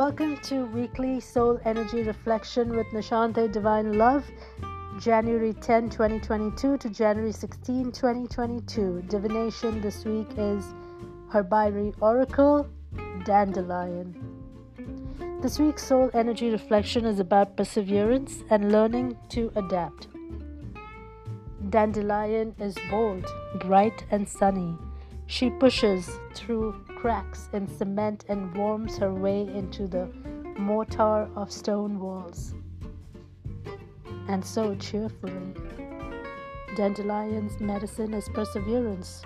Welcome to weekly soul energy reflection with Nishante Divine Love, January 10, 2022 to January 16, 2022. Divination this week is Herbiary Oracle Dandelion. This week's soul energy reflection is about perseverance and learning to adapt. Dandelion is bold, bright, and sunny. She pushes through cracks in cement and worms her way into the mortar of stone walls. And so cheerfully. Dandelion's medicine is perseverance,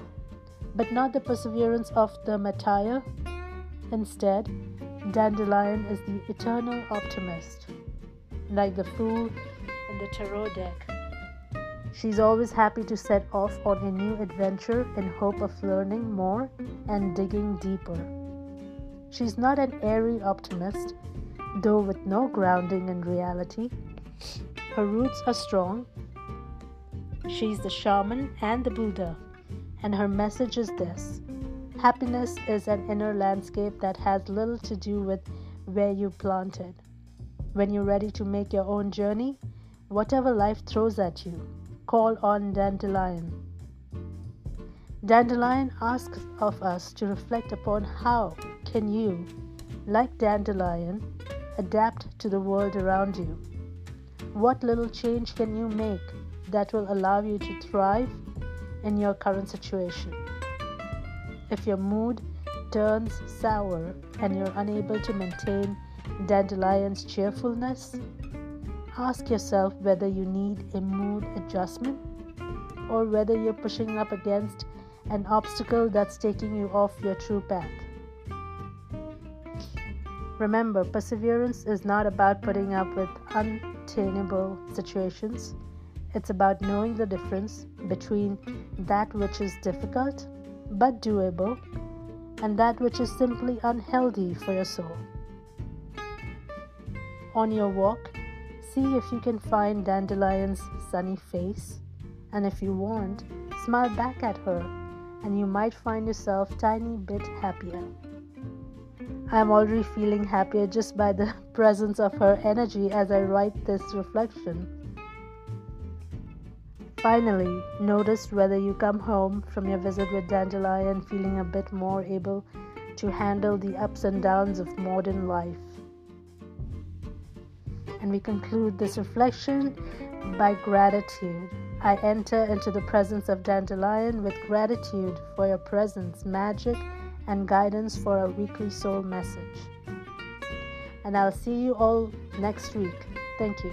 but not the perseverance of the martyr. Instead, Dandelion is the eternal optimist, like the fool in the tarot deck. She's always happy to set off on a new adventure in hope of learning more and digging deeper. She's not an airy optimist, though with no grounding in reality. Her roots are strong. She's the shaman and the Buddha, and her message is this Happiness is an inner landscape that has little to do with where you planted. When you're ready to make your own journey, whatever life throws at you, call on Dandelion. Dandelion asks of us to reflect upon how can you, like Dandelion, adapt to the world around you. What little change can you make that will allow you to thrive in your current situation? If your mood turns sour and you're unable to maintain Dandelion's cheerfulness, ask yourself whether you need a mood adjustment or whether you're pushing up against an obstacle that's taking you off your true path. Remember, perseverance is not about putting up with untenable situations. It's about knowing the difference between that which is difficult but doable and that which is simply unhealthy for your soul. On your walk, see if you can find Dandelion's sunny face, and if you want, smile back at her, and you might find yourself tiny bit happier. I am already feeling happier just by the presence of her energy as I write this reflection. Finally, notice whether you come home from your visit with Dandelion feeling a bit more able to handle the ups and downs of modern life. And we conclude this reflection by gratitude. I enter into the presence of Dandelion with gratitude for your presence, magic, and guidance for our weekly soul message. And I'll see you all next week. Thank you.